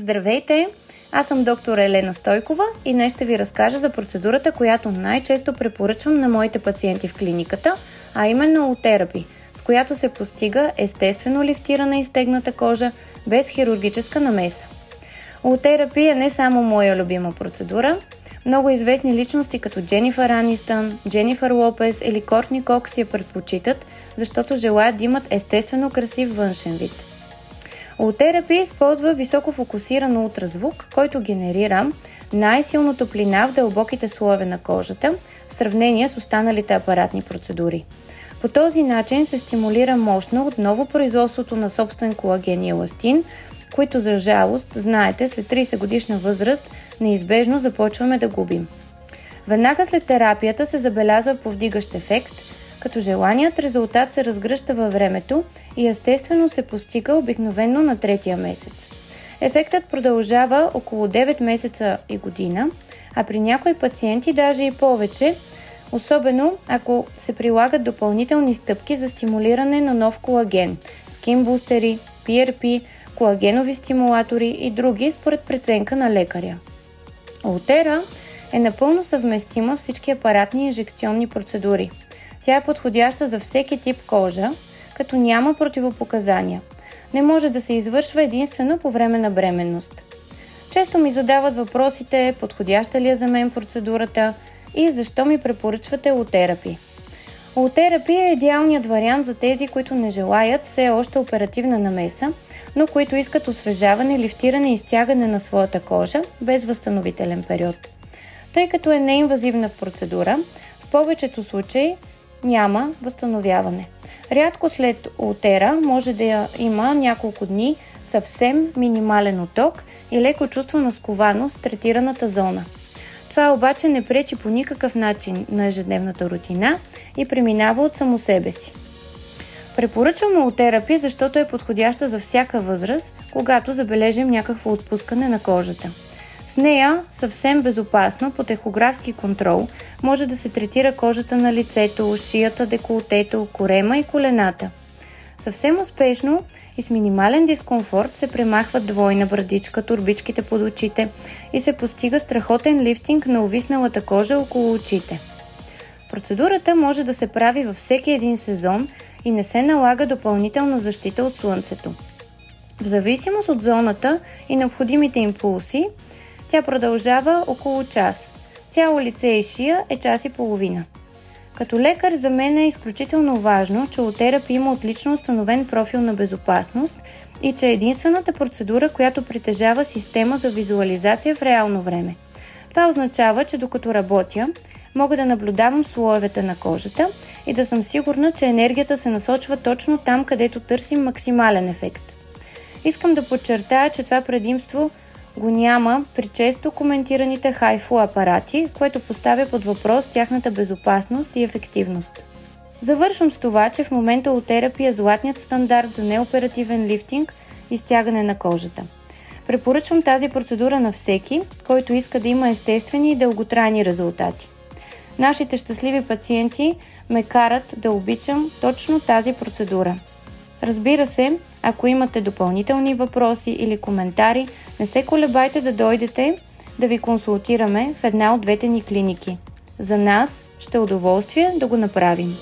Здравейте! Аз съм доктор Елена Стойкова и днес ще ви разкажа за процедурата, която най-често препоръчвам на моите пациенти в клиниката, а именно терапи, с която се постига естествено лифтирана и стегната кожа без хирургическа намеса. Лотерапи е не само моя любима процедура. Много известни личности като Дженифър Анистън, Дженифър Лопес или Кортни Кокс я предпочитат, защото желаят да имат естествено красив външен вид – Ултерапия използва високо фокусиран ултразвук, който генерира най-силно топлина в дълбоките слоеве на кожата в сравнение с останалите апаратни процедури. По този начин се стимулира мощно отново производството на собствен колаген и еластин, които за жалост, знаете, след 30 годишна възраст неизбежно започваме да губим. Веднага след терапията се забелязва повдигащ ефект – като желаният резултат се разгръща във времето и естествено се постига обикновено на третия месец. Ефектът продължава около 9 месеца и година, а при някои пациенти даже и повече, особено ако се прилагат допълнителни стъпки за стимулиране на нов колаген, скинбустери, PRP, колагенови стимулатори и други според преценка на лекаря. Олтера е напълно съвместима с всички апаратни инжекционни процедури – тя е подходяща за всеки тип кожа, като няма противопоказания. Не може да се извършва единствено по време на бременност. Често ми задават въпросите, подходяща ли е за мен процедурата и защо ми препоръчвате лотерапи. Лотерапия е идеалният вариант за тези, които не желаят все още оперативна намеса, но които искат освежаване, лифтиране и стягане на своята кожа без възстановителен период. Тъй като е неинвазивна процедура, в повечето случаи няма възстановяване. Рядко след утера може да има няколко дни съвсем минимален оток и леко чувство на скованост в третираната зона. Това обаче не пречи по никакъв начин на ежедневната рутина и преминава от само себе си. Препоръчвам ултерапия, защото е подходяща за всяка възраст, когато забележим някакво отпускане на кожата. С нея съвсем безопасно по техографски контрол може да се третира кожата на лицето, шията, деколтето, корема и колената. Съвсем успешно и с минимален дискомфорт се премахва двойна брадичка, турбичките под очите и се постига страхотен лифтинг на увисналата кожа около очите. Процедурата може да се прави във всеки един сезон и не се налага допълнителна защита от слънцето. В зависимост от зоната и необходимите импулси, тя продължава около час. Цяло лице и шия е час и половина. Като лекар за мен е изключително важно, че лотерапия има отлично установен профил на безопасност и че е единствената процедура, която притежава система за визуализация в реално време. Това означава, че докато работя, мога да наблюдавам слоевете на кожата и да съм сигурна, че енергията се насочва точно там, където търсим максимален ефект. Искам да подчертая, че това предимство го няма при често коментираните хайфу апарати, което поставя под въпрос тяхната безопасност и ефективност. Завършвам с това, че в момента лотерапия е златният стандарт за неоперативен лифтинг и стягане на кожата. Препоръчвам тази процедура на всеки, който иска да има естествени и дълготрайни резултати. Нашите щастливи пациенти ме карат да обичам точно тази процедура – Разбира се, ако имате допълнителни въпроси или коментари, не се колебайте да дойдете да ви консултираме в една от двете ни клиники. За нас ще е удоволствие да го направим.